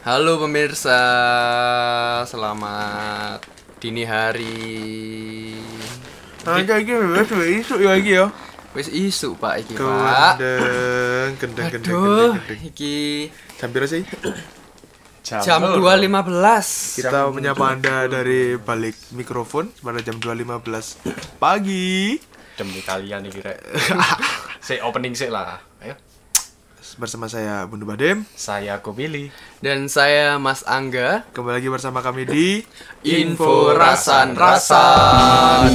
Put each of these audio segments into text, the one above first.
Halo pemirsa, selamat dini hari. Anjay iki wis wis isuk ya iki ya. Wis isu Pak iki Pak. Gendeng, gendeng, gendeng, Aduh, gendeng, iki Jam piro sih? jam 2.15. Kita menyapa Anda dari balik mikrofon pada jam 2.15 pagi demi kalian nih kira saya opening sih lah bersama saya Bundu Badem. saya Kopili Dan saya Mas Angga. Kembali lagi bersama kami di Info Rasan Rasan.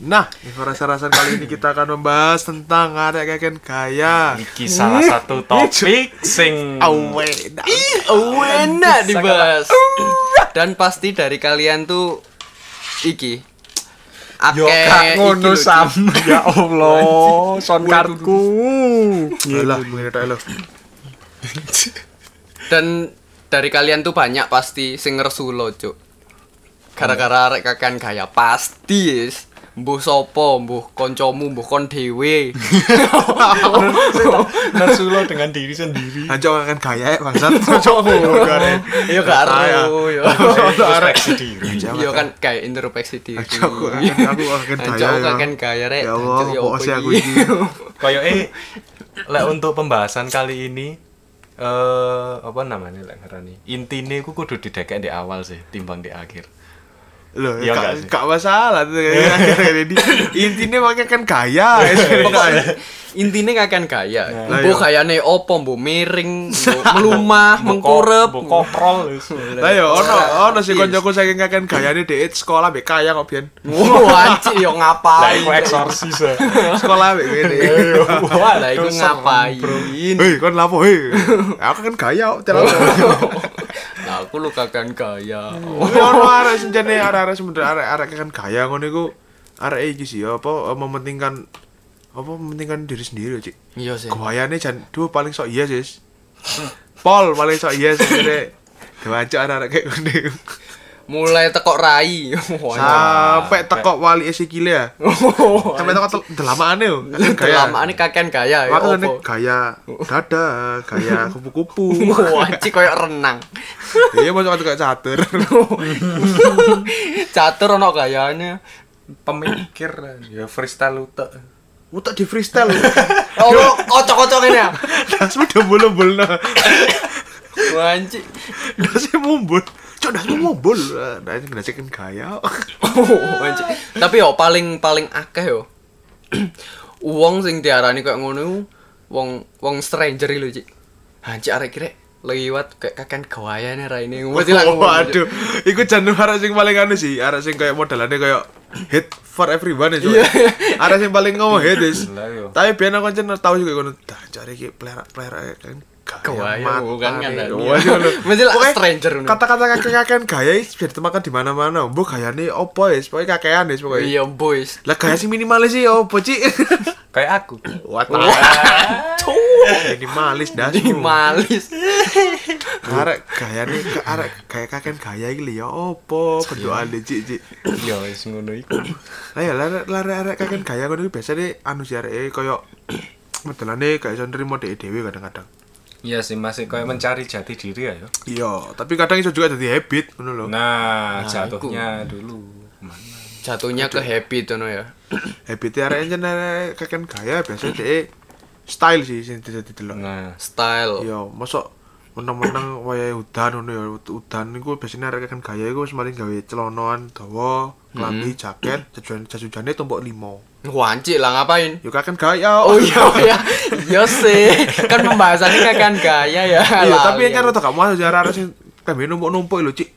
Nah, info rasa-rasan kali ini kita akan membahas tentang ada kayak gaya. iki salah satu topik sing Awe, Oh, enak dibahas. Dan pasti dari kalian tuh iki yo kak ngono sam ya Allah son kartu alah, begini tak lo. Dan dari kalian tuh banyak pasti sing ngersulo, Cuk. Gara-gara arek kakean gaya pasti yes. Mbuh sopo, mbuh koncomu, mbuh kon dhewe. Nasulo dengan diri sendiri Anjok akan gaya ya, bangsat. Yo karo yo. introspeksi diri Yo kan kayak introspeksi diri. Aku akan aku akan gaya. Anjok ya. kakean gaya rek. Ya Allah, pokoknya apa aku iki? eh lek untuk pembahasan kali ini eh apa namanya lek ngarani intine ku kudu didekek di awal sih timbang di akhir Loh, Iya gak, gak masalah ini. Intinya makanya kan gaya. Pokoknya intine kakean gaya. Lah, Mbuh yo. gayane opo, mbuh miring, mbuh melumah, mengkurep. Mbok koprol wis. Lah yo ono ono sing koncoku saking kaken gayane dhek sekolah mbek kaya kok biyen. Wah, anjir yo Lah ngapain? iku eksorsis ya. Sekolah mbek ngene. Wah, lah iku Dosa, ngapain? Hei, kon lapo hei. Aku kan gaya kok terus. Nah, aku lu kakean gaya. Ono arek sing jane arek-arek sebenarnya arek-arek kan gaya ngono iku arek iki sih apa mementingkan apa mementingkan diri sendiri cik. Iya sih. Gayane jan duh paling sok iya sis. Pol paling sok iya sebenarnya. Gawancuk arek-arek kayak ngene. Mulai tekok rai. Sampai tekok wali sikile ya. Sampai tekok delamane yo. Lama ini kakean gaya ya. Aku opo? gaya dada, gaya kupu-kupu. Wah, anjir koyo renang. Iya mau kayak catur. Catur ono gayanya. Pemikir ya freestyle utek. Utak di freestyle. Oh, kocok-kocok ini ya. Das udah bolong-bolong. Wah, anjir. Das mumbul. Das mumbul. Nah ini ngerasain gaya. Oh, anjir. Tapi yo paling paling akeh yo. Wong sing diarani kayak ngono wong wong stranger lho, Cik. Anjir arek kira liwat kayak kakean gawayane ra ini. Mesti lah. Waduh, iku jangan arek sing paling anu sih, arek sing kayak modelannya kayak hit for everyone ya. Iya. Arek sing paling ngomong hit is. Tapi biar aku kan tahu juga ngono. Dah cari ki pelera-pelera kan Gaya, bukan kan. Mesti lah stranger. Kata-kata kakek-kakean gaya is biar ditemukan di mana-mana. Mbok gayane opo is? Pokoknya kakean is pokoknya. Iya, boys. Lah gaya sing minimalis sih opo, Cik? Kayak aku. What? Minimalis dah. Malis. Arek gayane arek gaya kakean gaya iki lho ya opo? Berdoa deh, Cik, Cik. Ya wis ngono iku. Ya lare lare arek kakean gaya ngono iki biasane anu sih arek koyo modelane gak iso nrimo dhewe kadang-kadang. Iya sih masih kayak mencari jati diri ya. yo. Iya, tapi kadang iso juga jadi habit ngono lho. Nah, jatuhnya dulu mana? Jatuhnya ke happy tuh no ya. Habit arek jen arek kakean gaya biasanya dhek style sih sing dadi delok. Nah, Style. Iya, mosok meneng-meneng wayahe udan ngono ya. Udan niku biasanya arek kakean gaya iku wis maling gawe celonoan dawa, klambi, jaket, jajan jajujane tumpuk limo. Wah, anjir lah ngapain? Yo kakean gaya. Oh iya iya. Iya sih. Kan pembahasannya kakean gaya ya. Iya, tapi kan rada gak mau arek sing klambi numpuk-numpuk lho, Cik.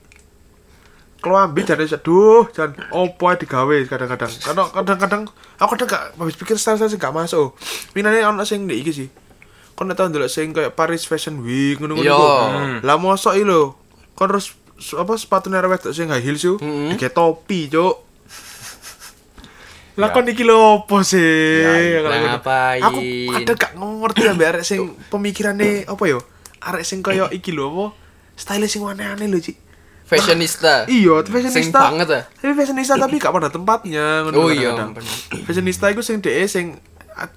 Kelambi jane seduh, jan opo ae digawe kadang-kadang. Karena kadang-kadang aku kadang gak habis pikir style-style sing gak masuk. Minane ono sing ndek iki sih. Kon tau ndelok sing kayak Paris Fashion Week ngono-ngono Iya. iku. Hmm. Lah mosok iki lho. Kon terus apa sepatu wedok sing high heels yo, Mm-mm. dike topi, Cuk. Lah kon iki lho opo sih? Ya, ngono. ngapain? Aku kadang gak ngerti ambek arek sing pemikirane apa yo? Arek sing kaya iki lho apa? Style sing aneh-aneh lho, Cik. Fashionista. Iya, Sing fashionista. banget ah. Tapi fashionista tapi gak pada tempatnya ngono Oh iya. Fashionista iku sing dhek sing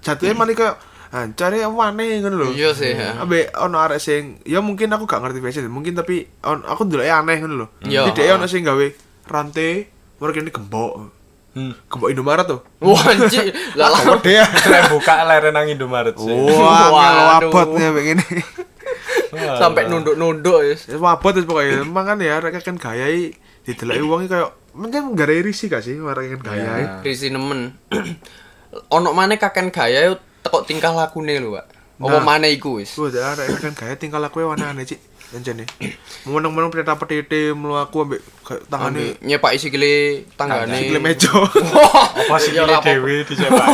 jatuhnya malah kayak hancur ya aneh ngono lho. Iya sih, ya. Abe ono arek sing ya mungkin aku gak ngerti fashion, mungkin tapi on, aku ndelok aneh ngono lho. Iya. Jadi dia ono sing gawe rantai, mereka ini gembok. Hmm. Gembok Indomaret tuh. Wah, anjir. Lah lah. Gede ya. Buka leren nang Indomaret sih. Wah, Waduh. wabotnya begini. Sampai nunduk-nunduk ya. Ya wabot wis pokoknya. Emang kan ya arek kan gaya didelaki wong kayak mungkin gak ada risi gak sih arek kan gaya. Ya. Risi nemen. Ono maneh kaken gaya yo tekok tingkah lakune lho, Pak. Apa Nah. maneh iku wis? Wah, arek kan gaya tingkah lakuke warna aneh, Cik. Anjene. Meneng-meneng peta petite mlaku ambek kayak tangane Ambil nyepaki sikile tanggane. sikile meja. Apa sih Ya, dewe dicepak.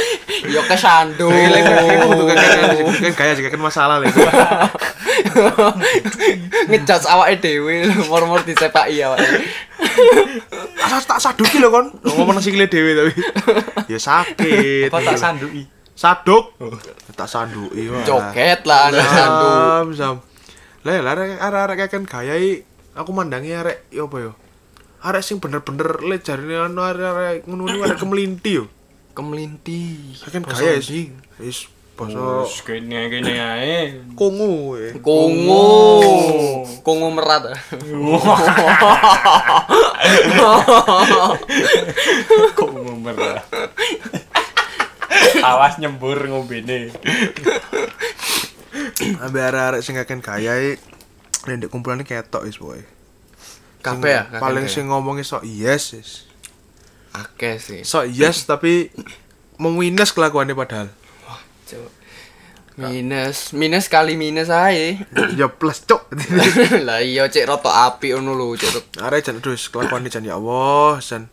Yo kesandung. Kayak kayak gitu kan kan kan gaya juga kan masalah lah itu. Ngejudge awake dhewe mor-mor disepaki awake. Asal tak saduki lho kon. Ngomong nang sikile dhewe tapi. Ya sakit. Apa tak sandui? Saduk. Tak sanduki. Joget lah anak sandung. Lah ya, arek arek kan gaya aku mandangi arek yo apa yo. Arek sing bener-bener le jarine anu arek ngono niku arek kemelinti yo. Kemelinti. Kan gaya sih. Wis basa kene kene ae. kongo. eh. Kongo. Kongo merat. Kok memerah. Awas nyembur ngombene. Ambil arek-arek sing akan gaya Ndek kumpulan ketok wis boy. Kabeh ya. Paling sing ngomongnya sok yes, yes. akeh sih. Sok yes tapi mau minus kelakuannya padahal. Cuk. Minus, minus kali minus ae. ya plus cok. lah iya cek roto api ngono lho, cek Arek jan terus kelakuannya jan ya Allah, jan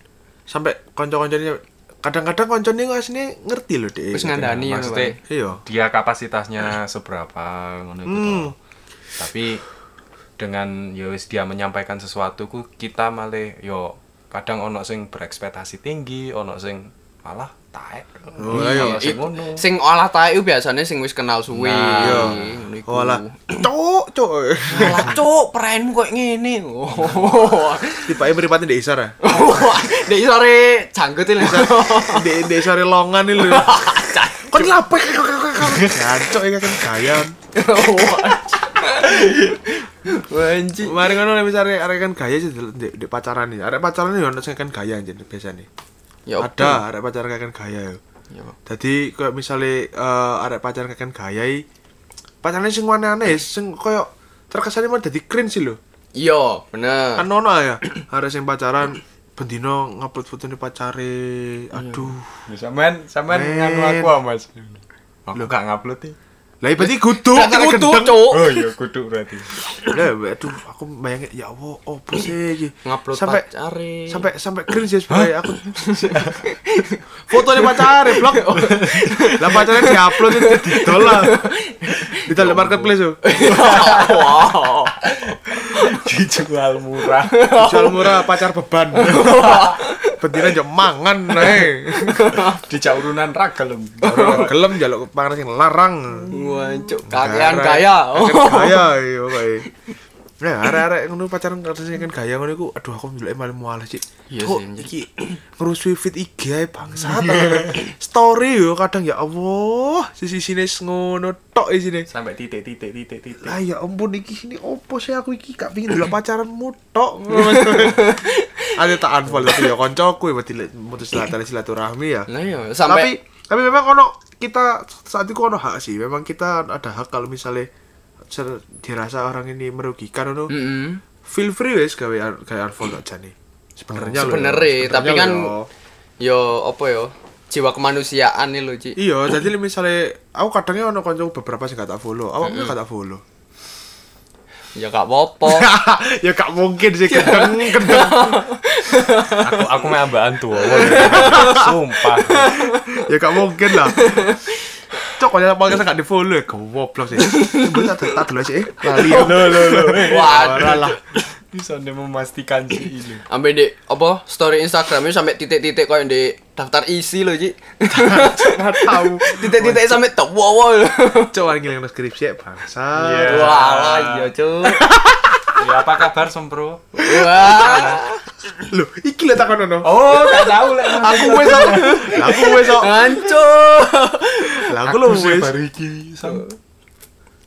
sampai kanca-kancane kadang-kadang kancane kok asline ngerti loh deh. Wis ngandani Bang. Iya. dia kapasitasnya seberapa ngono iku Hmm. Tapi dengan ya wis dia menyampaikan sesuatu ku kita malah yo kadang ono sing berekspektasi tinggi, ono sing malah taek. Oh, iya. Ono sing ngono. Sing olah tae biasanya sing wis kenal suwe. Nah, Iya. Ngono iku. Oh lah. Cok, cok. Lah cuk, perenmu kok ngene. Tibake mripate ndek isar ah. Dek sore janggut ini. Ndek ndek isare longan lho. Kon lapek Jancok iki kan gaya. Wanci. Mari ngono nek misale arek kan gaya sih ndek ndek pacaran nih. Arek pacaran yo ono sing kan gaya anjen biasane. Ya Ada arek pacaran kan gaya yo. Ya. Jadi kayak misale eh, arek pacaran kan gaya pacarane sing aneh-aneh sing koyo terkesannya mah dadi cringe sih lho. Iya, bener. Kan ono ya arek sing pacaran bendino ngupload fotone pacare. Aduh. Sampean sampean Men. nganu aku Mas. Aku gak ngupload nih. Lah iya berarti kudu arek kudu. Cuk. Oh iya kudu berarti. Lah aduh aku bayangin ya Allah opo sih iki. Ngupload sampai pacare. sampai sampai cringe ya sebenarnya aku fotonya pacare blok lah pacarnya diupload itu didol lah didol di marketplace tuh Wow. Dijual murah. jual murah pacar beban bentina jam mangan nih Dijak urunan ragel. gelem jaluk panganan sing larang Wancuk, kakean gaya. Gaya iya kayak Nah, arek-arek ngono pacaran katanya kan gaya ngono iku aduh aku ndelok malah mualah sih. Iya sih, iki ngerusui feed IG ae bangsat. Story yo kadang ya Allah, sisi-sine ngono tok isine. Sampai titik-titik titik-titik. Lah ya ampun iki sini opo sih aku iki gak pengin delok pacaranmu tok. Ada tak unfollow tapi ya koncoku ya berarti mutus silaturahmi ya. Iya, Tapi sampai tapi memang ono kita saat itu ono hak sih. Memang kita ada hak kalau misalnya dirasa orang ini merugikan ono Mm-mm. feel free wes gawe gawe unfollow aja nih. Sebenarnya lho, Sebenarnya, tapi kan lho. yo apa yo? Jiwa kemanusiaan nih lo, Ci. Iya, jadi misalnya aku kadangnya ono konco beberapa sih gak tak follow, awakmu gak tak follow. Ya gak apa-apa. ya gak mungkin sih kendeng kendeng. Aku aku mah ambakan tuwa. Sumpah. ya gak mungkin lah. Cok, kalau kita gak di follow ya, goblok sih. Gue tak tak dulu sih, lali. Lo lo lo. Waduh. lah. Bisa nih memastikan sih ini. Sampai di apa story Instagramnya sampai titik-titik kayak di daftar isi lo, Ci. Gak tahu. Titik-titik sampai top wow. Cok, lagi ngiling skripsi ya, bangsa. Iya. Wah, iya, Cuk. Ya apa kabar Sempro? Wah. Lho, iki lho takon ono. Oh, gak tahu lek. Aku wis. Lah aku wis. Hancur. Lah aku lho wis. baru iki.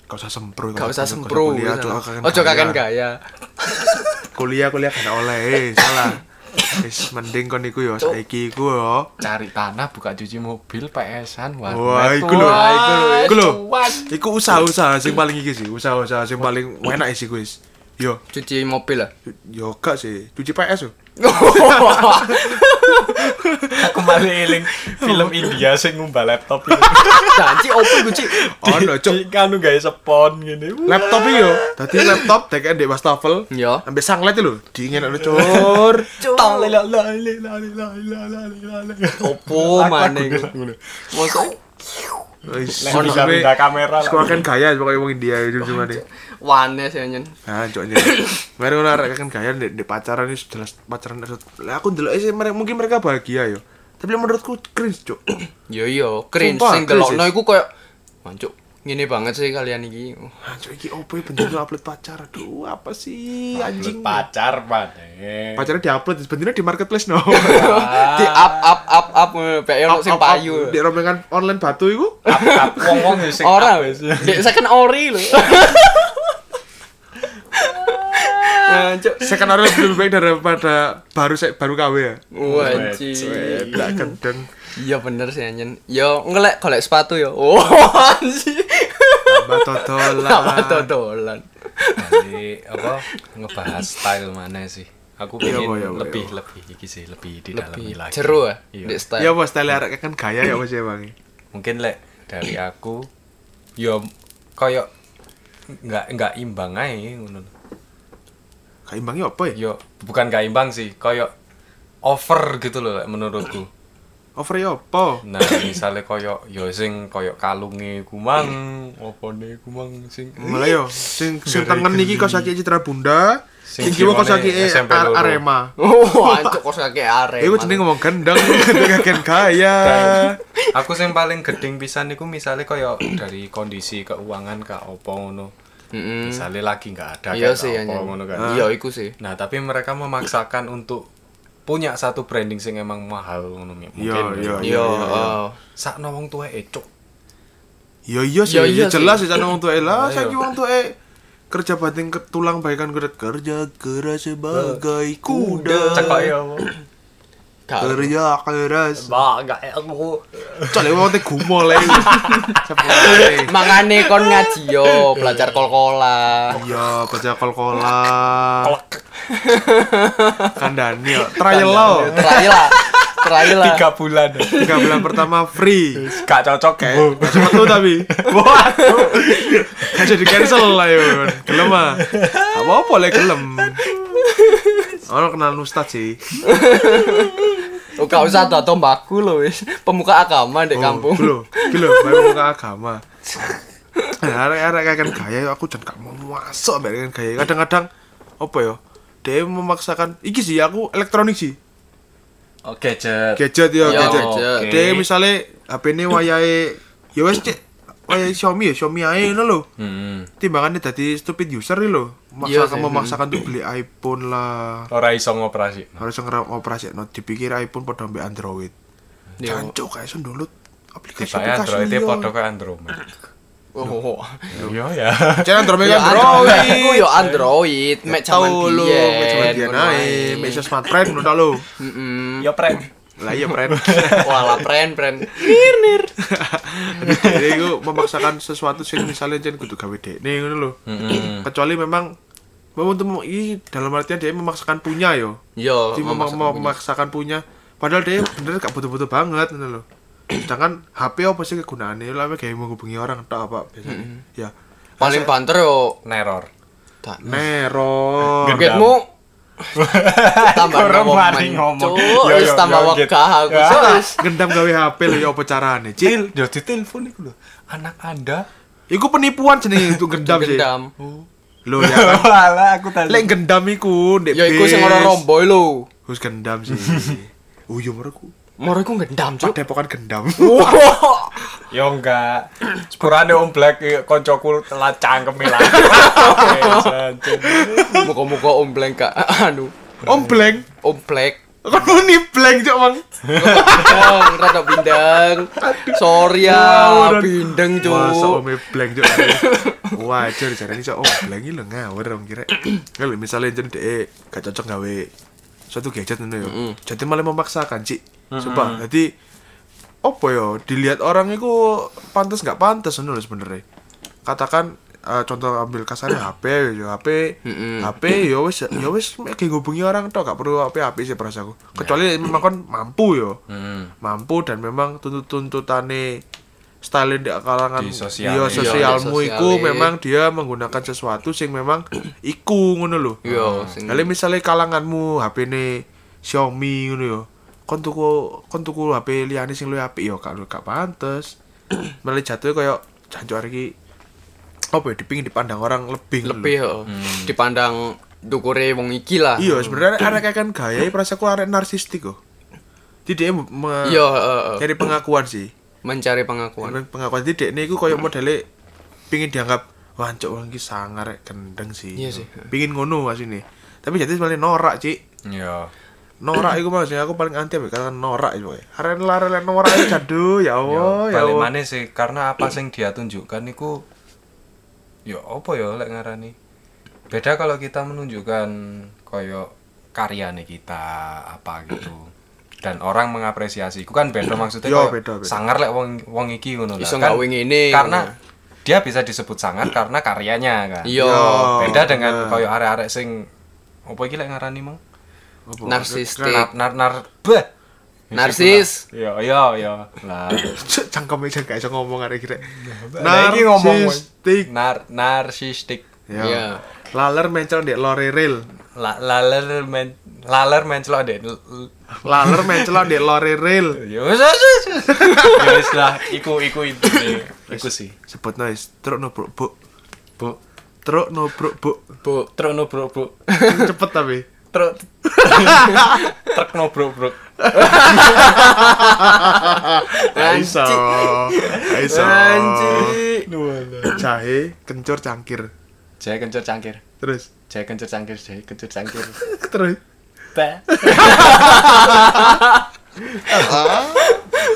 Gak usah sempro. Gak usah sempro. Kuliah cok kakek Ojo kakek gaya. Kuliah kuliah gak oleh, salah. Wis mending kon iku yo saiki iku yo. Cari tanah buka cuci mobil PS-an warnet. Wah, iku lho. Iku lho, Iku lho. Cuan. Iku usaha-usaha sing paling iki sih, usaha-usaha sing paling enak sih kuis. Yo, Cuci mobil lah. yo gak sih, cuci PS yo. Aku malah eling film India sing ngumbah laptop itu. Janji opo iku, Cik? Ono. Di kanu gawe spon ngene. Laptop iki yo. Dadi laptop dek ndek wastafel. Yo. Ambek sanglet lho, dingin lho cur. Opo maneh iku? Mosok Wis bisa pindah kamera lah. Sekolah kan gaya pokoknya wong India itu cuma nih. wane sih nyen. Nah, coknya. Mari ngono arek kan gaya ndek pacaran ini jelas pacaran Lah aku ndelok sih mungkin mereka bahagia yo. Tapi menurutku cringe, Cuk. Yo yo, cringe sing delokno iku koyo Mancuk, ngene banget sih kalian iki. Anjir iki opo ya bentuknya upload pacar. Aduh, apa sih anjing? pacar maneh. Pacarnya diupload sebenarnya di marketplace no. Di up up up up pe ono sing Up, up, up. payu. Di rombongan online batu iku. Ap wong-wong yo sing Ora up wis. Dek second ori lho. Second orang lebih baik daripada baru baru KW ya. Wanci. Tidak gendeng. Iya bener sih anjen. Yo ngelek golek sepatu yo. Oh, anjir. Tambah todolan. Apa dodolan. Jadi apa ngebahas style mana sih? Aku Iya, pengen Bo, iya, Bo, lebih iya, lebih iki sih lebih didalami Lebih lagi. jeru ya Iya. di style. Ya bos, style arek kan gaya ya bos ya bang. Mungkin lek dari aku yo koyo nggak nggak imbang aja ngono. Kayak imbangnya apa ya? Yo bukan gak imbang sih, koyo over gitu loh menurutku. Over ya apa? Nah, misalnya koyo yo sing koyo kalunge kumang, opone kumang sing Mulai yo, sing sing tangan niki kos kaki Citra Bunda, sing kiwa kos kiwane kaki SMP Ar- loro. Arema. Oh, anjuk kos kakek are. Iku jenenge ngomong gendeng, kakek gaya. Aku sing paling gedeng pisan niku misalnya koyo dari kondisi keuangan ka opo ngono. Misalnya lagi nggak ada Iya sih apa ngono kan. Iya iku sih. Nah, tapi mereka memaksakan untuk punya satu branding sing emang mahal ngono mungkin. Iya, iya, Iya, iya. oh. Sakno wong tuwa ecuk. Yo iya sih, Ya, iya ya jelas sih. sih wong tuwa lah, saiki wong tuwa kerja banting ke tulang bagaikan kuda kerja keras sebagai kuda. Cekok ya. Apa? Kerja keras. Gak aku. Cale wong te gumo. Sepuluh. Makane kon ngaji yo, belajar kol-kola. Iya, baca kol-kola. Kandani yo. Trial lo. Terakhir lah. Terakhir lah. Tiga bulan. Tiga bulan pertama free. Gak cocok gak cuma tuh tapi. Waduh. Gak jadi cancel lah yo. Gelem ah. Gak apa-apa le gelem. Orang kenal Ustad sih. Oh, gak usah tato mbakku lho wis. Pemuka agama di kampung. Belum, belum, baru muka agama. Nah, arek-arek kan gaya aku jan gak mau masuk kan gaya. Kadang-kadang apa ya? Dia memaksakan iki sih aku elektronik sih. Oh, gadget. Gadget ya, Ya, gadget. gadget. Dia misalnya HP ini wayahe ya wes cek wayahe Xiaomi ya, Xiaomi ae ngono lho. Hmm. Timbangannya tadi stupid user nih lho. Iya Memaksakan memaksakan untuk beli iPhone lah. Ora iso ngoperasi. Harus ngerang operasi no dipikir iPhone pada ambek Android. Yo. Jancuk kayak iso download aplikasi Saya Android liya. padha kaya Android. Oh. Iya ya. Jangan Android Android. Aku yo Android, mek jaman Tahu lu, biyen. mek jaman biyen ngono ae, mek iso smart friend udah lu. Mm-mm. Ya prank. Lah iya friend. Walah pren pren. Nir nir. Jadi aku memaksakan sesuatu sing misalnya jen kudu gawe dekne ngono lho. Heeh. Kecuali memang memang untuk ini dalam artian dia memaksakan punya yo. Yo, Dia memang mau memaksakan punya. Padahal dia bener gak butuh-butuh banget ngono lho. Sedangkan HP apa sih kegunaannya? Lah kayak menghubungi orang tok apa biasanya. Ya. paling banter yo Neror. tak. Neror. Getmu tambah Orang ngomong. Cuk, tambah wegah aku. Ya. Gendam gawe HP lho ya apa carane, Cil? Cil, yo ditelepon iku lho. Anak Anda. Iku penipuan jenenge itu gendam sih. Gendam. Lho ya kan. Walah aku tadi. Lek gendam iku ndek Ya iku sing ora romboy lho. Wis gendam sih. Oh iya mereku. Moro iku ngendam, Cuk. Padepokan gendam. Wah. Ya enggak. Sepurane Om Black iki koncoku telat cangkeme lah. Muka-muka Om Blank gak anu. Om Blank. Om Black. Kan muni blank cok, Bang. Oh, rada bindeng. Sorry ya, bindeng, Masa Cuk. Om blank cok. Wajar jarane cok Om blank iki lho ngawur om kira. Kalau misalnya jadi dhek gak cocok gawe suatu gadget ngono ya. Jadi malah memaksakan, Cik. Sumpah. Jadi apa ya dilihat orang itu pantas nggak pantas ngono sebenarnya. Katakan eh, contoh ambil kasarnya HP ya HP HP ya wis ya wis mek hubungi orang tok gak perlu HP HP sih perasaku kecuali memang kon mampu yo Hmm. mampu dan memang tuntut tuntutane style di kalangan Di sosial. iya, Iya, sosialmu di iku memang dia menggunakan sesuatu sing memang iku ngono lho Iya, sing Kali misalnya kalanganmu HP ne Xiaomi ngono yo. Kon tuku kon tuku HP liyane sing luwih apik yo gak gak pantes. Malah jatuh koyo jancuk arek iki apa ya dipingin dipandang orang lebih lebih heeh. dipandang dukure wong iki lah. Iya, sebenarnya arek kan gaya perasaku arek narsistik kok. Jadi dia me- Iya, heeh, heeh. cari pengakuan sih. mencari pengakuan. Pengakuan, pengakuan jadi dia iku koyo modele pingin dianggap wah cok wong iki sangar rek gendeng sih. Iya sih. Pingin ngono asine. Tapi jadi malah norak, Cik. Iya. Norak iku maksudnya aku paling anti ambek kata norak iku kae. Arek lare norak iku jadu ya Allah ya Allah. mana sih karena apa sing dia tunjukkan itu ya apa ya lek ngarani beda kalau kita menunjukkan koyo karya nih kita apa gitu dan orang mengapresiasi itu kan beda maksudnya Yo, beda, beda. sangar lek wong wong iki ngono lah. Iso Kan ngene, karena dia bisa disebut sangar karena karyanya kan Iya. beda dengan koyo arek-arek sing apa iki lek ngarani mang Apa? Narsistik. nar nar bah. Narsis. Iya, iya, iya. Lah. Cuk, cangkeme aja gak iso ngomong arek kira. Iki Narsistik. nar narsistik. Ya. Laler mencel ndek lore rel. La, laler men laler mencelok deh. Laler mencel ndek lore rel. Ya wis wis. Ya lah, iku iku itu Iku sih. Sebut nice. Truk no bro, bu. Bu, Truk no bro, bu. Bu, truk no bro bro. Cepet tapi. Truk truk no bro bro. Aiso. Aiso. anjir. Jahe kencur cangkir. Jaya kencur cangkir. Terus Jaya kencur cangkir, jaya kencur cangkir. terus Ba.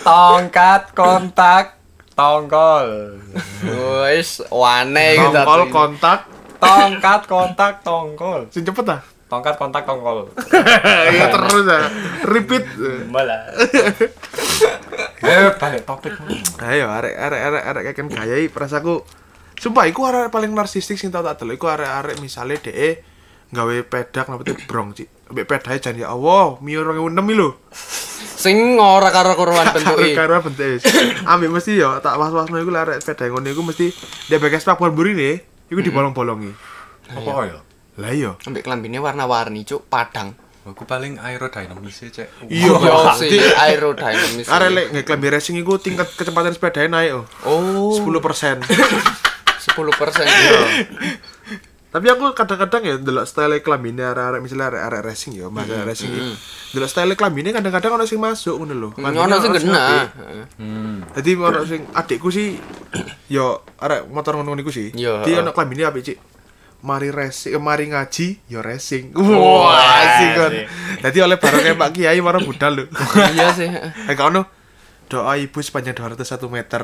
Tongkat kontak tongkol. Wis wane iki tongkol kontak Tongkat kontak tongkol. sing cepet ah. Tongkat kontak tongkol. Iya terus ya. Repeat. Malah. Eh, balik topik. Ayo arek arek arek arek kayak gayai perasaku. Sumpah iku arek paling narsistik sing tau tak delok iku arek-arek misale DE gawe pedak napa tuh brong cik. Ambek pedae jan ya Allah, Mio 2006 iki lho. Sing ora karo kuruan bentuke. Karo bentuk. Ambek mesti yo tak was-wasno iku arek pedae ngono iku mesti dia bagas pak burine iku dibolong-bolongi. Apa ya? Lah iya. Ambek klambine warna-warni, Cuk, padang. Aku paling aerodinamis sih, Cek. Iya, Yo berarti sih aerodinamis. arek lek ngeklembi racing iku tingkat kecepatan sepedae naik oh. Oh, 10%. 10%. Iya. Tapi aku kadang-kadang ya delok style klambine arek-arek misalnya arek-arek racing ya, mas racing iki. Delok style klambine kadang-kadang ono sing masuk ngono lho. Ono sing kena. Hmm. Dadi ono sing adikku sih yo arek motor ngono niku sih. Iya. Di ono klambine apik, Cik. Mari racing, eh, mari ngaji, yo racing. Wah, Wah, asik kan. asik. Dadi oleh barang kayak Pak Kiai marah budal lho. Iya sih. Eh kau ono doa ibu sepanjang 201 meter.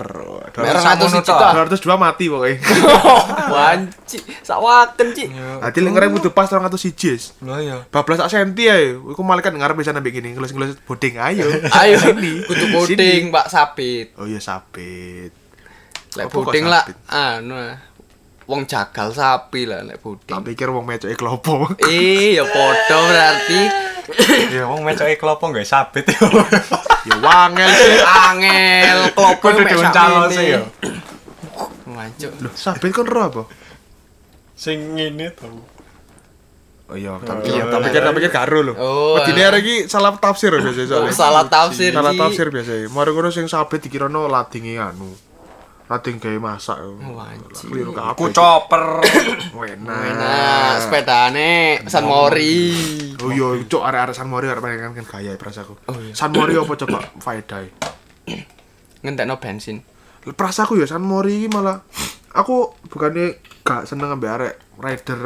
Merah 200 atus siji ta. 202 mati pokoknya. Wanci, sawaken, Cik. Nanti lek ngarep butuh pas 201 siji. Jis. Lah ya. bablas sak senti ae. Iku malaikat ngarep bisa nambah gini, ngelus-ngelus boding ayo. Ayo, sini. kudu Sini. boding, Pak Sapit. Oh iya sabit. Lek boding lah, sapit? anu lah. Wong jagal sapi lah lek Tak boding. pikir wong mecoke klopo. Eh, ya padha berarti Ya wong mecoke klopo gak sabit ya. ya wangel sih. angel klopo Kudu mek sakmene. sih ya. Wancuk. Loh, sabit kan ro apa? Sing ngene tau. Oh iya, tak Iya, iya, tak pikir tak pikir karo lho. Oh, Wedine arek iki salah tafsir biasa Oh, soalnya. salah tafsir. Salah tafsir biasa. Mari ngono sing sabit dikirano ladinge anu. Rating gawe masak. Anjing. Keliru kabeh. Aku chopper. Enak. Nah, sepedane San Mori. Oh iya, cuk arek-arek San Mori arek pengen kan gaya prasaku. Oh, iya. San Mori apa coba faedah? Ngentekno bensin. Prasaku ya San Mori iki malah aku bukannya gak seneng ambek arek rider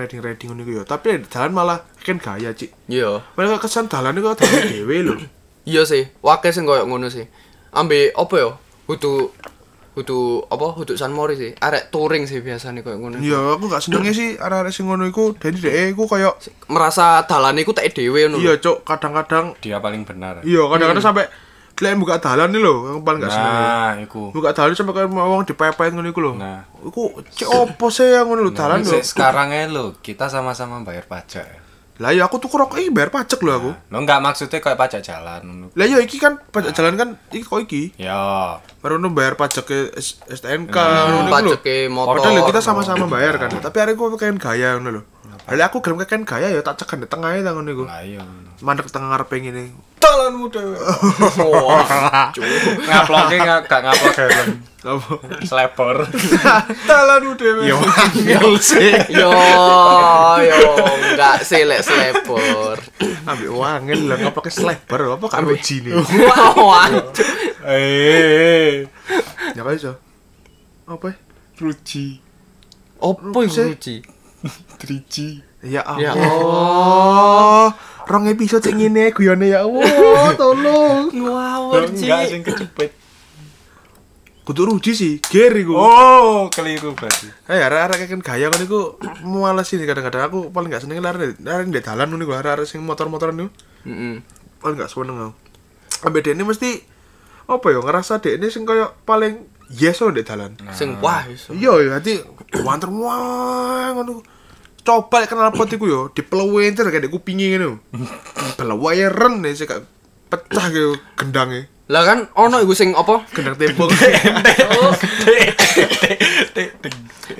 riding riding ngono iku ya, tapi jalan malah kan gaya, Cik. Iya. Mereka kesan dalan iku dalan dhewe lho. Iya sih, wakil sing koyo ngono sih. Ambe apa ya? Kudu kudu apa? Kudu San Mori sih. Arek touring sih biasanya koyo ngono. Iya, aku gak senengnya sih arek-arek sing ngono iku dadi dhek iku koyo Merasa dalane iku tek dhewe ngono. iya, cuk, kadang-kadang Dia paling benar. iya, kadang-kadang sampai kalian buka dalan nih lho, yang paling gak seneng. Nah, iku. Buka dalan sampai kayak mau dipepet ngono iku lho. Nah. Iku cek opo sih yang ngono lho dalan lho. Sekarang lo, kita sama-sama bayar pajak. Lah ya aku tuku rokok iki bayar pajak lho aku. Lo nggak maksudnya kayak pajak jalan. Lah ya iki kan pajak jalan kan iki kok iki. Ya, Baru nu bayar pajak ke S- STNK Hmm, pajak ke motor. Padahal kita sama-sama bayar kan. Tapi hari aku pengen gaya ngono lho. Ala aku gelem kan kaya ya tak cekan di tengahnya tangan niku. Lah iya. Mandek tengah ngarepe ngene. Talanmu dhewe. Wah. Ngaploke gak ngaplok helm. Apa? Slepor. Talanmu muda. Yo angel sih. Yo yo enggak sih lek slepor. Ambil wangel lah ngaploke slepor apa karo jine. Wah. Eh. eh, eh. Ya kali so. Apa? Ruci. Apa yang ruci? Trici, Ya, ya Allah. Ya Allah. Rong episode sing ngene guyone ya Allah, tolong. Ngawur sih. Enggak sing kecepet. Kudu ruji sih, ger iku. Oh, keliru berarti. Eh, arek-arek kan gaya ngono iku mualas sih kadang-kadang aku paling gak seneng lari lari ndek dalan ngono iku arek-arek sing motor-motoran iku. Heeh. Paling gak seneng aku. Ambek dene mesti apa ya ngerasa dene sing kayak paling yes loh di dalan. Sing wah iso. Iya, ya nanti wanter wah ngono. Coba lek kenal pot iku yo dipelewentir kayak di kupinge ngono. Peleweren nih sih gak pecah gitu gendangnya. Lah kan ono iku sing apa? Gendang tembok.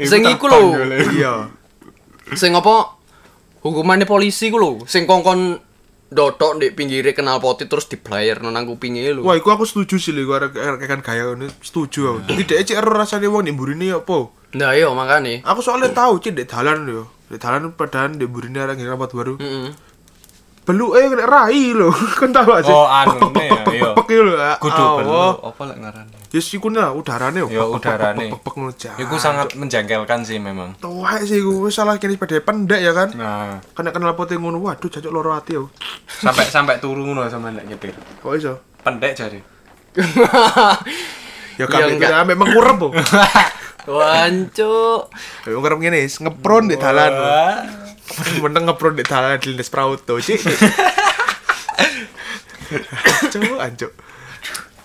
Sing iku lho. Iya. Sing apa? Hukumannya polisi ku lho, sing kongkon dodok di pinggire kenal poti terus diblayer nang kupinge lho. Wah, iku aku setuju sih lho arek kan gaya ini setuju aku. Jadi dhek cek ero rasane wong di mburine ya apa. Nah, iya makane. Aku soalnya tahu cek di dalan yo. Di dalan padahal di arek ngira rapat baru. Heeh. Belu eh kena rai lho. Kan tahu aja. Oh, anu ya, iya. Pek lho. ya Kudu perlu Allah. apa lek ngarane? Ya sih kuna udarane yo. Ya udarane. Pek ngono. Iku sangat menjengkelkan sih memang. Tuwek sih iku wis salah kene sepeda pendek ya kan. Nah, Kena kenal pote ngono. Waduh jancuk loro ati yo. sampai sampai turu ngono sama nek nyetir. Kok iso? Pendek jari. Ya kami enggak. kira ambek mengkurep po. Wancuk. Mengkurep ngene, ngepron di dalan. Meneng ngepron di dalan di Lindes Prauto, Cik. Cuk, ancuk.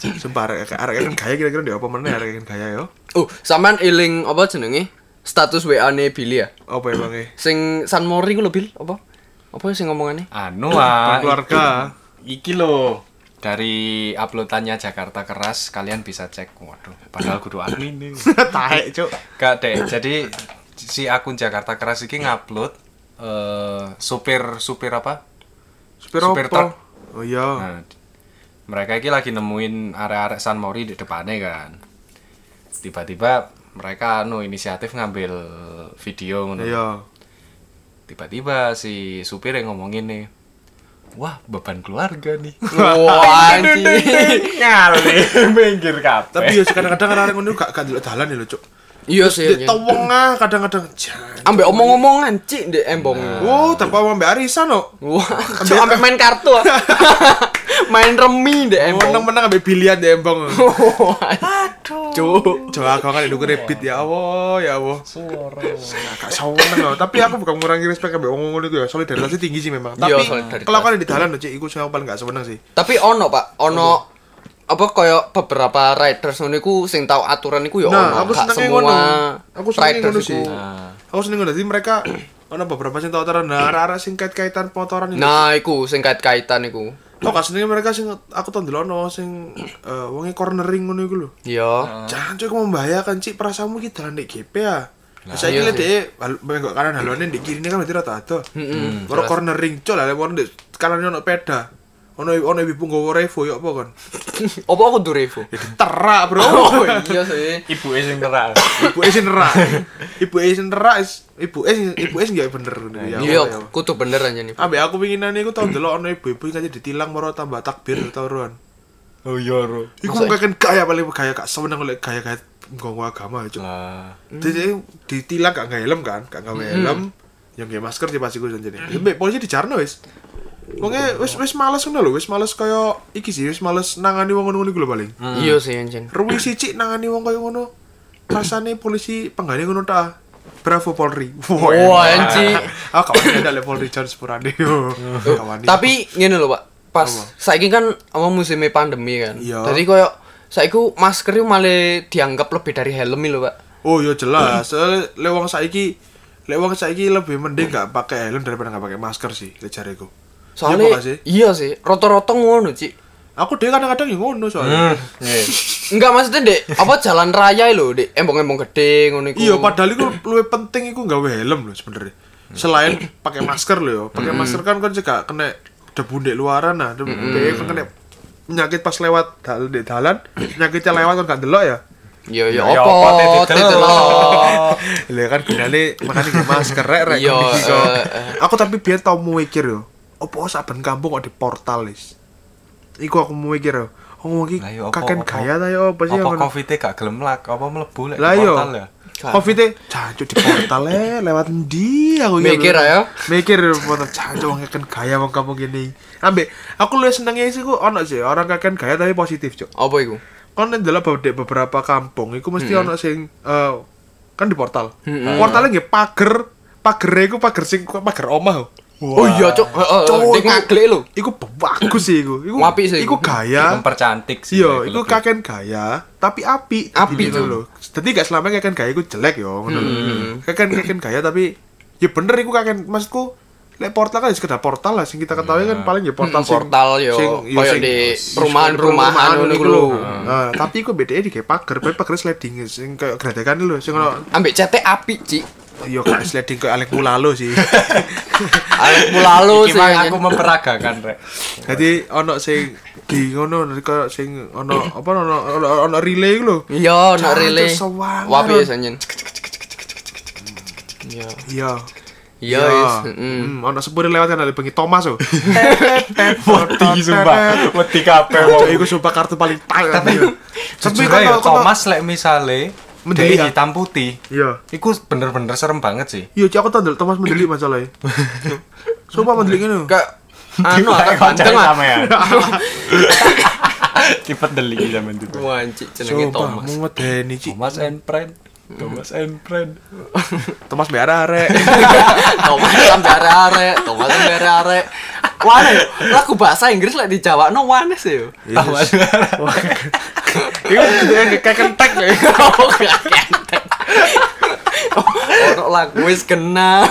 Sumpah arek arek kan gaya kira-kira di apa meneh arek kan gaya yo. Uh, sampean eling apa jenenge? Status WA-ne Billy ya. Apa emangnya? Sing San Mori ku lho, Bil. Apa? Apa sing ngomongane? Anu ah. Keluarga. Iki loh dari uploadannya Jakarta Keras kalian bisa cek. Waduh, padahal kudu admin nih. Taek, Cuk. Gak deh. Jadi si akun Jakarta Keras iki ngupload eh supir supir apa? Supir Supir apa? truk. Oh iya. Nah, mereka iki lagi nemuin arek-arek San Mori di depannya kan. Tiba-tiba mereka anu inisiatif ngambil video ngono. Iya. Tiba-tiba si supir yang ngomongin nih. Wah, beban keluarga nih. Wah, anjing. Ngali, minggir kabeh. Tapi ya kadang-kadang arek ngono gak gak delok dalan ya lho, Cuk. Iya sih. Di tengah kadang-kadang jan. Ambek omong-omongan cik ndek embong. Oh, tapi ambek arisan kok. Wah, ambek main kartu. ah. main remi ndek embong. Menang-menang ambek bilian di embong. Aduh. Cuk. Coba aku kan itu rebit ya Allah, ya Allah. suara. Gak seneng loh, tapi aku bukan mengurangi respect ambek ngono itu ya. Solidaritasnya tinggi sih memang. Iya, Tapi solidaritas. kelakuan di dalan Cik, iku sing aku paling gak seneng sih. Tapi ono, Pak. Ono apa kaya beberapa riders ngono iku sing tau aturan iku ya Nah, ono. aku semua ngono. Aku riders ngono iku. sih. Nah, Aku seneng ngono, jadi mereka ono beberapa sing tau aturan nah arah-arah sing kait-kaitan motoran itu. Nah, iku sing kait-kaitan iku. Kok gak senengnya mereka sing aku tau ndelono sing eh wonge cornering ngono iku lho. Iya. Jangan cuy membahayakan cik perasamu kita dalan di GP ya. Saya iya kira deh, bengok kanan halone di kiri ini kan berarti rata ada. Heeh. Baru cornering col lah, di kanan ono peda. Ono ono ibu nggawa revo ya apa kan Apa aku tuh Revo? ya diterak bro Oh iya sih. Ibu sing nerak. ibu es nerak ibu es nerak is- ibu es ibu es nggak bener ya Iya, ya. kutu bener aja nih. Ambek aku pinginan iku tau delok ono ibu-ibu yang ditilang moro tambah takbir tau ruan. Oh iya, Ro. Iku kan gaya paling gaya gak seneng oleh gaya-gaya nggawa agama ya, Cuk. Lah. Jadi ditilang gak nggak helm kan, gak nggak helm, yang nggak masker sih pasti gue janjane. Ya mbek polisi dijarno wis. Pokoknya wis wis males ngono lho, wis males kaya iki sih, wis males nangani wong ngono iku lho paling. Iya sih anjen. Ruwi siji nangani wong kaya ngono. Rasane polisi penggane ngono ta. Bravo Polri. Wah, anjing. Ah, kawan ada le Polri John. Kawan. Tapi ngene lho, Pak. Pas saiki kan apa musimnya pandemi kan. Iya. Jadi koyo saiki masker itu malah dianggap lebih dari helm lho, Pak. Oh ya jelas, wong saiki lek wong saiki lebih mending gak pakai helm daripada gak pakai masker sih, lek jareku. Soalnya Iya, sih? iya sih, rata-rata ngono, Cik. Aku deh kadang-kadang ya ngono soalnya. Hmm. Iya. Enggak maksudnya dek apa jalan raya lho, dek embong-embong gede ngono iku. Iya, padahal itu lebih penting iku gawe helm loh sebenarnya. Selain pakai masker loh, ya. pakai masker kan kan juga kena debu di luaran nah, debu mm. kan kena penyakit pas lewat dal di dalan, penyakitnya lewat kan gak delok ya. Iya, iya, Ya, apa apa, titik titik delok. delok. Lah kan gunane makane nggak masker rek rek Iya, kok. eh, eh. Aku tapi biar tau mau mikir yo. Opo saben kampung kok di portal is. Iku aku mau mikir. Oh ngomong iki Lah yo apa- kakek apa- gaya ta yo apa sih Apa ngono. covid gak gelem lak, apa mlebu lek yo. portal ya? Covid e jancuk di portal e lewat ndi aku iki. Mikir ayo. Mikir portal jancuk wong kakek gaya wong kampung gini. Ambek aku lu senengnya sih ku ono sih orang kakek gaya tapi positif, Cuk. Apa iku? Kan adalah beberapa kampung iku mesti ono sing eh, kan di portal. Hmm. Portalnya nggih pager, pager iku pager sing pager omah. Oh iya, Cuk. Heeh, iku- ngaglek lho. Iku bagus sih iku. Iku Apik sih Iku gaya. Mempercantik sih. Iya, iku lebih. kakek gaya, tapi api. Api, gitu Cuk. loh. Jadi gak selama kakek gaya iku jelek yo, ngono lho. Kakek kakek gaya tapi ya bener iku kakek maksudku lek portal kan ya sekedar portal lah sing kita ketahui kan paling ya portal Hmm, portal yo, sing- koyo sing- di sing- perumahan-perumahan ngono iku lho. Nah, tapi iku bedanya di kayak pager pager sliding sing kayak geradekan lho, sing ono Ambek CT api, Cik. Yo kayak sliding kayak alek mulalo sih. Alek mulalu Iki sih. mah anjen. aku memperagakan rek. Jadi ono sing di ngono kayak sing ono apa ono ono, ono relay iku lho. Iya, Jancuk, relay. Wapi ya anjen. Iya. Iya. Iya, wis. Heeh. Hmm, ono sepure lewat kan ada bengi Thomas oh. Wedi sumpah, wedi kabeh Cuk, wong. iku sumpah kartu paling payah. Tapi ya Thomas lek misale Mendeli dia ya? hitam putih. Iya. Iku bener-bener serem banget sih. Iya, Cuk, aku tau ndelok Thomas mendelik masalahnya. Sumpah mendelik ngene. Kayak anu Kayak agak ganteng ah. sampean. Cepet deli zaman itu. Wah, Cik jenenge Sumpah, Thomas. mau ngedeni Cik. Thomas and friend. Thomas and friend. Thomas biara arek. Thomas sampe arek-arek, Thomas sampe arek-arek. Wane lagu bahasa Inggris lek dijawabno wane sih yo. Thomas. Iku kudu kayak kentek ya. Oh, gak kentek. Ono lagu wis kena.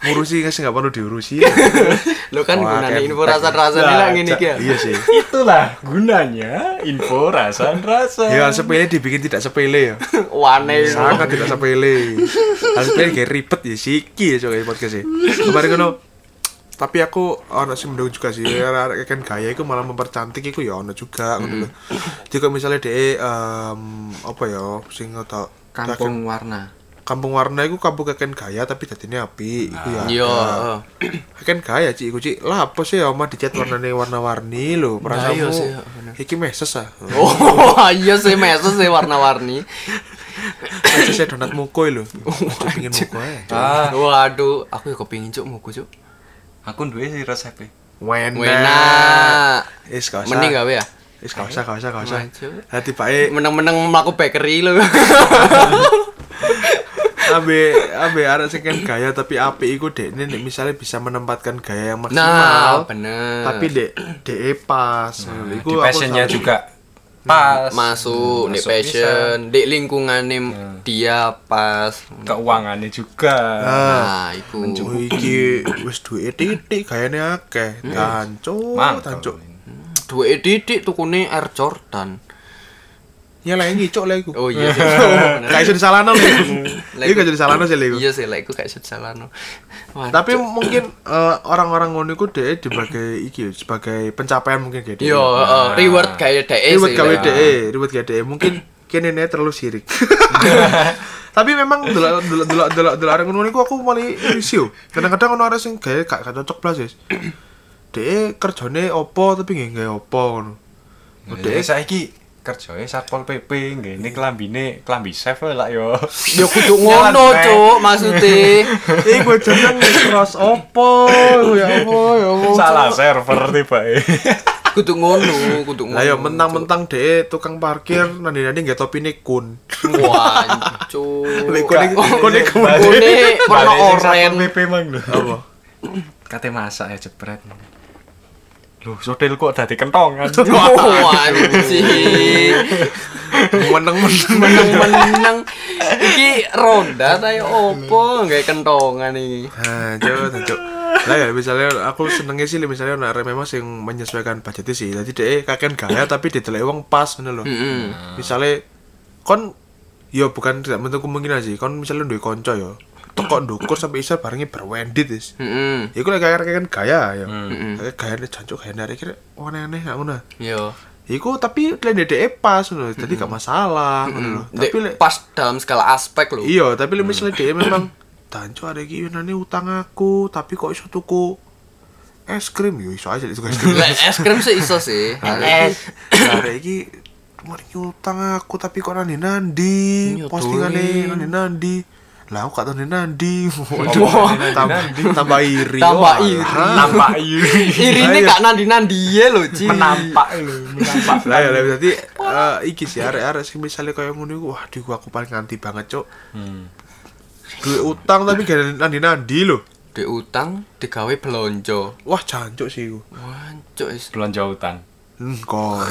Ngurusi kan sih nggak perlu diurusi. Lo kan Wah, gunane kentek. info rasa-rasa Nah, lah ngene iki ya. Iya sih. Itulah gunanya info rasa-rasa. Ya sepele dibikin tidak sepele ya. Wane. Sangat tidak sepele. Sepele kayak ribet ya siki ya coba podcast sih. Kemarin kan tapi aku ono sing mendung juga sih kan gaya iku malah mempercantik iku ya ono juga ngono kalau misalnya dhek em apa ya sing atau Kampung warna. kampung warna iku kampung keken gaya tapi dadine api iku ya. Iya. Keken gaya cik iku cik. Lah apa sih ya omah dicat warnane warna-warni lho. Nah, iya Perasaanmu sih, bener. iki meses ah. Oh, iya sih meses sih warna-warni. Meses saya donat mukoi lho. Cuk pengin mukoi. Ah, Waduh, aku ya kepingin cuk muku cuk. Aku duwe sih resepnya. Wena. Wena. Is gak usah. Mending gawe ya? Is gak usah, gak usah, gak usah. Maju. Hati baik Meneng-meneng mlaku bakery lho. abe abe arek sing kan gaya tapi api iku dekne nek misalnya bisa menempatkan gaya yang Nah, maksimal. bener. tapi dek dek pas. Di Iku aku passionnya juga pas. masuk di Masuk passion, di lingkungannya dia pas. Keuangannya juga. Nah, iku. Oh, iki wis duwe titik gayane akeh. Tancuk, Mantap. tancuk. Dua titik tukune Air Jordan. Nyelengi cok lah iku. Oh iya. Kayak iso disalahno lho. Lah, Iku gak jadi salahno sih lho. Iya sih, lah iku gak. Wah, Tapi mungkin eh, orang-orang ngono iku dhek sebagai iki sebagai pencapaian mungkin kayak Yo, heeh, reward kayak sih. gawe lah. DE, ribet gawe DE. Mungkin kene ne terlalu sirik. Tapi memang delok delok delok delok delok arek ngono niku aku mulai risih. Kadang-kadang ono arek sing gawe gak cocok blas wis. Kerjane opo tapi nggih gawe opo ngono. Dek saiki kerjane Satpol PP ngene klambine klambi chef lah yo. Ya kudu ngono, Nyeleneh. Cuk, maksude. Iku jeneng cross opo ya apa ya apa. Salah server tiba Kudu ngono, kudu ngono. Ya mentang-mentang DE tukang parkir nanti-nanti nggak topine kun. Wah, kone kone kun. Kone warna Satpol oranye. PP mang lho. Apa? Kate masak ya jebret. Loh, sotil kok dadi kentongan. Wah, anjing. Meneng-meneng. Meneng-meneng. Iki ronda ta ya opo gawe kentongan iki. Nah, coba cok. Lah ya misalnya aku senengnya sih misalnya arek memang sing menyesuaikan budgetnya sih. Jadi dhek kakean gaya tapi didelek wong pas ngono lho. Heeh. Misalnya kon ya bukan tidak menutup kemungkinan sih. Kon misalnya duwe kanca ya. Teko ndukur sampai isa barengnya berwendit wis. Heeh. Iku lek kayak kan gaya ya. Heeh. Kayak gayane jancuk gayane arek kira aneh-aneh gak ngono. Yo. Iku tapi lek DDE pas ngono. Jadi gak masalah Tapi lek pas dalam skala aspek lho. Iya, tapi lek misalnya dia memang danco ada iki nane utang aku, tapi kok iso tuku es krim yo iso aja itu es krim. Es krim sih iso sih. Es. Ada iki kemarin iki utang aku tapi kok nandi nandi Nyotolin. postingane nandi nandi lah aku gak tahu nandi Wah, tambah tambah iri Tambah iri. lah. Nampak iri. Irine Ayo. gak nandi-nandi ya lho, Ci. Menampak lho, menampak. lah ya lah berarti eh, iki sih arek-arek sing misalnya kayak ngono wah diku aku paling anti banget cuk Hmm. duit utang tapi gak nandi nandi lho Di utang digawe belanja. wah jancuk sih iku Wah, cuk is. Belanja utang. Kok.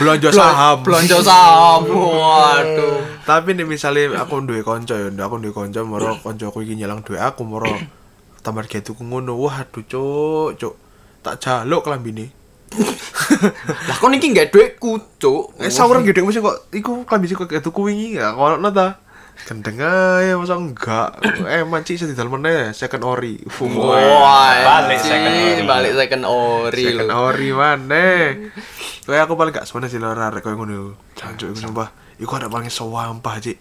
Belanja Bel- saham. Belanja saham. Waduh. Tapi nih misalnya aku duwe kanca ya, aku duwe kanca moro kancaku iki nyelang duwe aku moro tambah ge tuku ngono. Waduh, cuk, cuk. Tak jaluk klambine. Lah kon iki gak duitku, cuk. Eh saweran gede mesti kok iku klambi sih kok ge tuku wingi ya kono ta. Gendeng ae masa enggak. Eh manci iso didal meneh second ori. Wah, Balik second ori. Balik second ori Second lho. ori maneh. Kayak aku paling gak seneng sih lho arek koyo ngono. Jancuk iku sumpah. Iku ada paling sampah, Cik.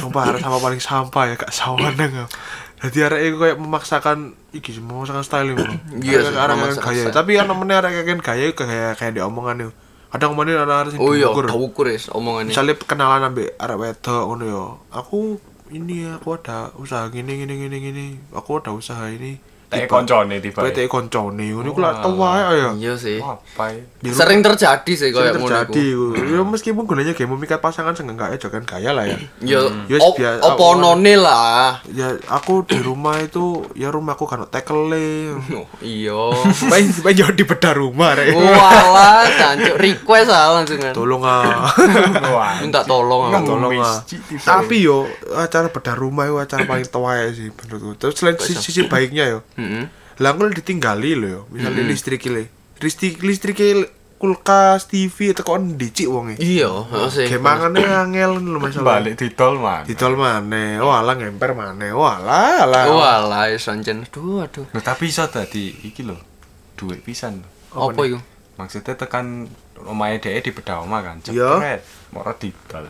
Sumpah arek sama paling sampah ya gak sawanang. Jadi arek iku kayak memaksakan iki memaksakan style ini. Iya arek gaya. Tapi ana meneh arek kayak gaya kayak kayak di omongan yo. Kadang kemarin ada arek sing Oh iya, gak ukur ya omongannya. Misalnya kenalan ambek arek wedok ngono yo. Aku ini aku ada usaha gini gini gini gini. Aku ada usaha ini. Tek koncone tiba. PT koncone ngono iku lak tau wae ya. Iya sih. Ya? Sering terjadi sih Sering kayak ngono terjadi ya meskipun gunanya game memikat pasangan seenggaknya jangan gaya lah ya Ya, Ya, op- biasa- opo none lah. ya aku di rumah itu ya rumahku kan tekele Oh, Iya. main main jauh di bedah rumah rek Walah, cancuk request ah langsung kan. tolong ah Wah. Minta tolong aku. tolong ah tapi yo acara bedah rumah itu acara paling tua ya sih menurutku terus selain sisi, sisi baiknya yo Lah aku ditinggali lo yo misalnya listrik le listrik listrik kulkas TV itu kok dicik wonge Iya, heeh sih. Gemangannya angel lho masalah Balik didol man. Didol maneh, walah ngemper maneh, walah lah. Walah, wis anjen. Aduh, aduh. Loh, tapi iso dadi iki lho. Duit pisan. Apa iku? Maksudnya tekan omahe dhek di bedah omah kan. Iya. Cepret. Moro didol.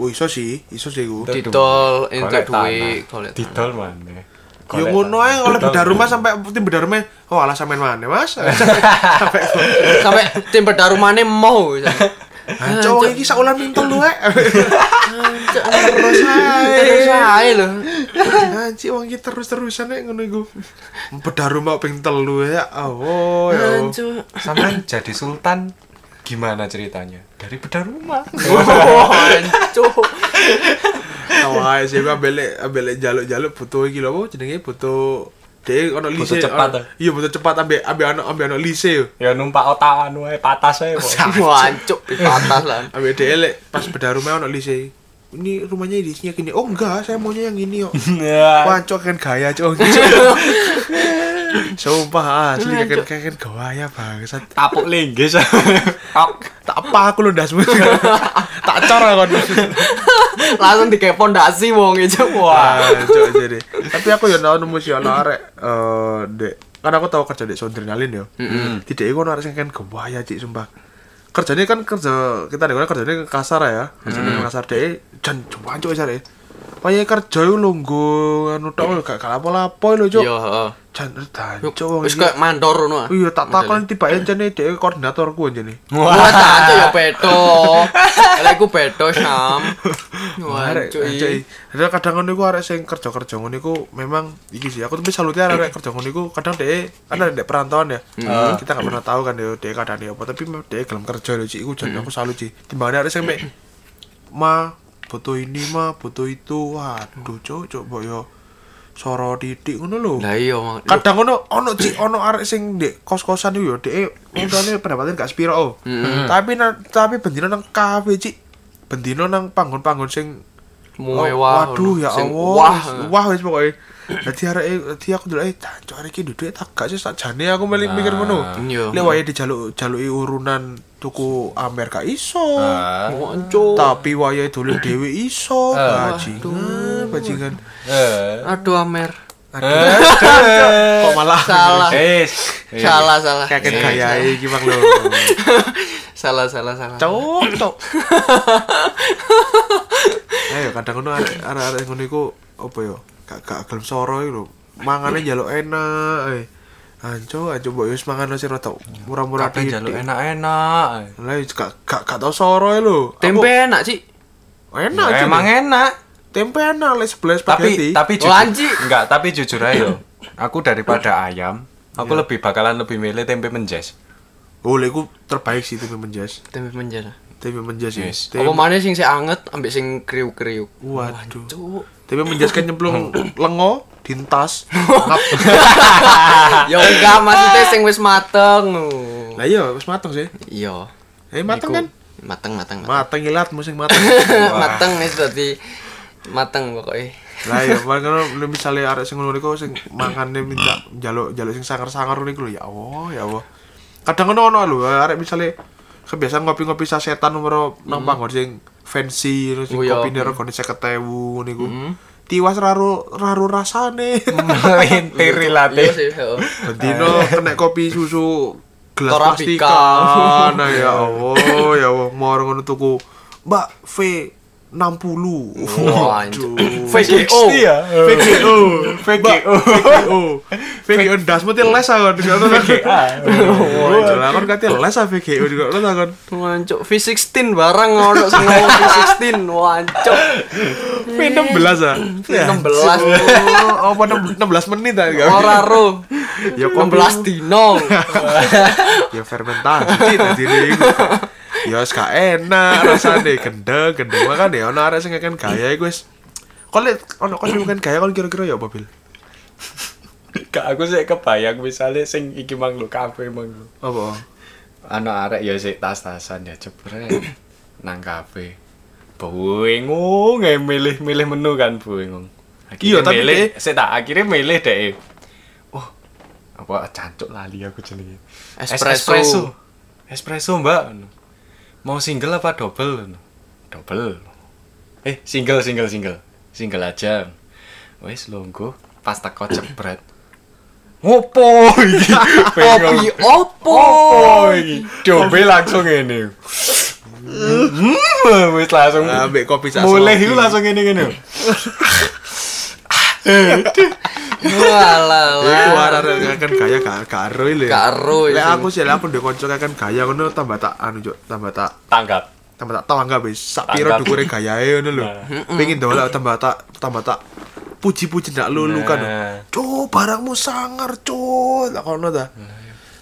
Oh iso sih, iso sih ku. Didol entuk Golek duit, tanah. golek. Didol maneh. Ya Golek ngono ae oleh bedah rumah sampai tim bedah rumah. Oh alah sampean maneh, Mas. Sampai Sampai tim bedah rumahne mau. Cowok iki sak ulan mintel lu eh. Terus ae. Terus ae lho. Anjir wong iki terus-terusan nek ngono iku. Bedah rumah ping telu ya. Oh ya. Sampai jadi sultan gimana ceritanya? Dari bedah rumah. Oh, ae sih gua ambele ambele jaluk-jaluk butuh iki lho, jenenge butuh Dek ono Butuh lise. cepat, ah. Iya butuh cepat ambek ambek ono ambek ono lise yo. ya numpak otak anu ae patas ae kok. Wah, anjuk patah lah. Ambil dia lek pas bedah rumah ono lise. Ini rumahnya isinya gini. Oh enggak, saya maunya yang ini kok. Ya. Wah, cok kan gaya, cok. Sumpah asli kan kan gaya bangsat. Tapuk linggis. Tok. tak apa aku lho ndasmu. tak cor kon. Langsung dikei pondasi wong itu. Wah. Cok jadi. Tapi aku ya tau nemu sih ana arek eh dek kan aku tau kerja di Sondrenalin yo. Heeh. Tidak iku ana arek sing kan gembaya cik sumpah. Kerjanya kan kerja kita di kerjanya kasar ya. Kerjanya kasar dek jan cuk jare. Paya kerja yo lungguh anu tok gak lapo-lapo lho cuk. Iya, heeh. Jan dancuk Wis kayak mandor ngono ah. Iya, tak takon tiba jane dhek koordinatorku jane. Wah, cancuk ya pedo. Lek iku pedo Sam. Wah, cuy. Ada kadang ngono iku arek sing kerja-kerja ngono iku memang iki sih. Aku tapi salute arek kerja ngono iku kadang dhek ada dhek perantauan ya. Kita gak pernah tahu kan ya dhek kadang apa tapi dhek gelem kerja lho cik iku jan aku salut sih. Timbangane arek sing ma butuh ini ma butuh itu. Waduh, cuk mbok yo soro titik ngono lho. Lah iya, kadang ono ono cik ono arek sing ndek kos-kosan iku yo dhek untane pendapatan gak sepiro oh. Tapi na, tapi bendino nang kafe cik. Bendino nang panggon-panggon sing. Oh, waduh ya Allah. Wah. Wah wis pokoke. Dadi arek dadi aku ndelok eh jancuk arek iki duduk tak gak sih sakjane aku meli mikir ngono. Iya. Lek wayahe dijaluk jaluki urunan tuku Amer gak iso. Ah. Wancuk. Tapi wayahe dolen dhewe iso. Bajingan, bajingan. Eh. Aduh Amer. Kok malah Salah. Eh. Salah, salah. kayak gayae iki Bang lho. Salah, salah, salah. Cok, cok. Ayo kadang ngono arek arek ngono iku apa ya? Gak gak gelem soro iku lho. Mangane njaluk enak ae. Anco, anco wis mangan sing rada murah-murah titik. jaluk enak-enak. Lah gak gak gak tau soro ae lho. Tempe enak, Ci. Aku- enak Ya, emang enak. Tempe enak lek sebelah Tapi spaghetti. tapi jujur. Lanci. Enggak, tapi jujur aja. Aku daripada ayam, aku lebih bakalan lebih milih tempe menjes. Oh, lek iku terbaik sih tempe menjas. Tempe menjana. Tempe menjas sih. Yes. Tempe- Apa mana sing sing anget ambek sing kriuk-kriuk. Waduh. Cuk. Tempe menjas kan nyemplung lengo dintas. Ya enggak maksudnya sing wis mateng. Lah iya wis mateng sih. Iya. Eh mateng kan? Mateng, mateng, mateng. Mateng ilat musim mateng. mateng wis dadi mateng pokoknya. Lah ya, kan misalnya arek sing ngono niku sing mangane minta njaluk njaluk sing sangar-sangar niku lho ya Allah, ya Allah. Kadang ngono ono lho, arek misale kebiasaan ngopi-ngopi sasetan nomor nang panggon sing fancy terus iya. kopine regane 50.000 niku. Tiwas raru raru rasane. Melintir Iya relatif. sih, heeh. Bendino kena kopi susu gelas plastikan. Nah ya Allah, ya Allah, mau ngono tuku Mbak V 60. Wah, Waduh. VGO. ya. VGO, VGO, VGO, VGO das mesti les aku juga tuh VGA. Oh, jelas kan katanya les ah VGO juga lo kan. Wancuk V16 barang ono sing ngomong V16 wancuk. V16 ah. Ya. 16 Oh, apa 16 menit ah ora ro. Ya, kopi. 16 dino. Ya fermentasi tadi. Ya wis gak enak rasane gendeng gendeng makan ya ono arek sing kan gaya iku wis. Kok lek ono kon sing kan gaya kon kira-kira ya apa Bil? Kak aku sih kebayang misalnya sing iki mang lu kafe mang lu. Apa? Ano arek ya sik tas-tasan ya jebret nang kafe. Bingung nge milih-milih menu kan bingung. Iya, tapi milih, sik tak akhirnya milih deh. Oh, apa cancuk lali aku jenenge. Es- Espresso. Espresso. Espresso, Mbak. Mau single apa double? Double. Eh, single, single, single. Single aja. Wes longgo pas teko jebret. Ngopo iki? Kopi opo? Opo iki? Coba langsung ini. Hmm, wis langsung. Ambek kopi sak Mulai langsung ini gini. Walah. Iku arek kan gaya gak karo lho. Gak ero Lek itu. aku sih lek aku ndek kanca kan gaya ngono tambah tak anu juk, tambah tak Tanggap. tambah tak tangga wis sak piro Tanggap. dukure gayae ngono lho. Pengen dolak tambah tak tambah tak puji-puji ndak lulu kan. Nah. Cuk, barangmu sangar, cuk. Tak kono ta.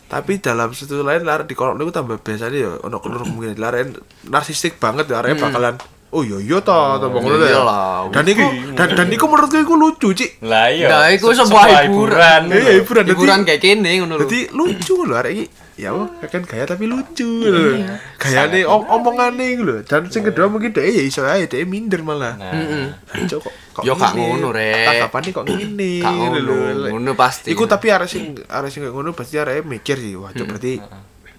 Tapi dalam satu lain lar di kolom niku tambah biasanya ya ono kelur mungkin laren narsistik banget ya arek bakalan Oh iya iya ta, tambah ngono ta. ya. Iyalah, Dan niku dan dan niku menurutku iku lucu, Cik. Lah iya. Nah, iku se- sebuah hiburan. Iya, hiburan. Dadi- Hiburan kayak gini ngono lho. Jadi lucu lho arek iki. Ya Allah, kan gaya tapi lucu lho. Gayane om omongane iku lho. Dan sing kedua mungkin dhek ya iso ae dhek minder malah. Nah. Cok kok kok Yo, gak ngono, Rek. Tangkapane kok ngene ngono, lho. ngono pasti. Iku tapi arek sing arek sing ngono pasti arek mikir sih. Wah, cok berarti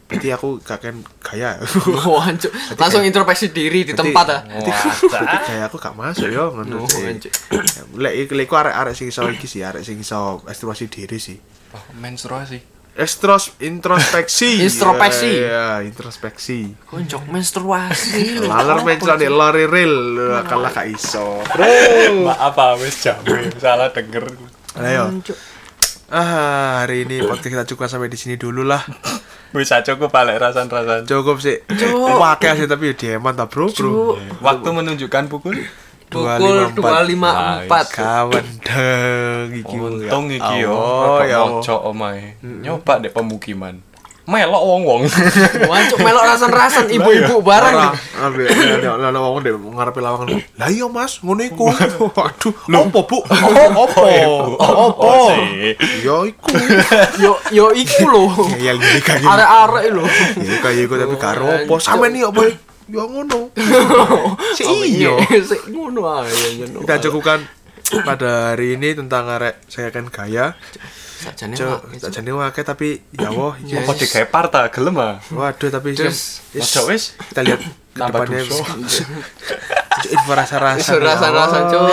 berarti aku gak kan gaya Oh, hancur. Langsung introspeksi diri di tempat ah. berarti gaya aku gak masuk yo ngono Oh, lek lek aku arek-arek sing iso iki sih arek sing iso estimasi diri sih Oh, menstruasi. Estros introspeksi Introspeksi. ya introspeksi Konjok menstruasi. laler nek lari ril kalah gak iso Maaf ah, wis jam salah denger. ayo. Ah hari ini podcast kita cukup sampai di sini dulu lah Wis aja cukup balik rasan-rasan. cukup sih Cuk. pakai sih tapi dieman tak bro bro Cuk. Waktu menunjukkan pukul Pukul 254. 254. kawan deng iki untung iki yo. Oh, ya. Moco omae. Nyoba dek pemukiman. Melok wong-wong. Wancuk melok rasan-rasan ibu-ibu bareng. Ambil ana ana wong dek ngarepe lawangan. Lah iya Mas, ngono iku. Waduh, opo Bu? Opo? Opo? sih? Ya iku. Yo yo iku lho. Ya ya kayak Arek-arek lho. Ya kayak iku tapi karo opo? Sampe nih opo? Ya ngono. Si Oh, iya. Sik ngono ae ngono. Kita cukupkan pada hari ini tentang arek saya kan gaya. Sajane Cuk, wae, tak Cuk. jane wae tapi ya wah iki. Apa digawe parta gelem ah? Waduh tapi Terus, is- Ojo wis. kita lihat Tambah dosa. info rasa-rasa rasa-rasa, Cuk.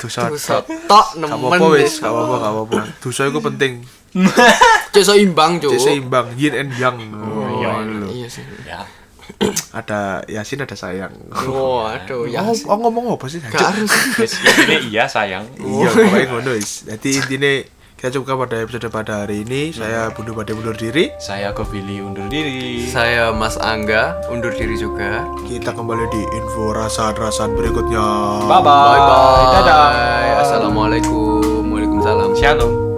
dosa Dosa tok tok gak nemen. apa-apa wis gak apa-apa gak apa-apa dosa itu penting Cuk seimbang, Cuk. Cek seimbang yin and yang Oh, Oh, Iya sih. Ya. ada yasin ada sayang Waduh, ya. oh, oh, ngomong apa sih Gak harus. Wis ini iya sayang. iya pokoknya ngono wis jadi intinya kita cukupkan pada episode pada hari ini saya Bundu Bade mundur diri Saya Kobili undur diri. Saya Mas Angga undur diri juga. kita kembali di info rasan-rasan berikutnya Bye bye. Bye bye. Dadah. Assalamualaikum. Waalaikumsalam. Shalom.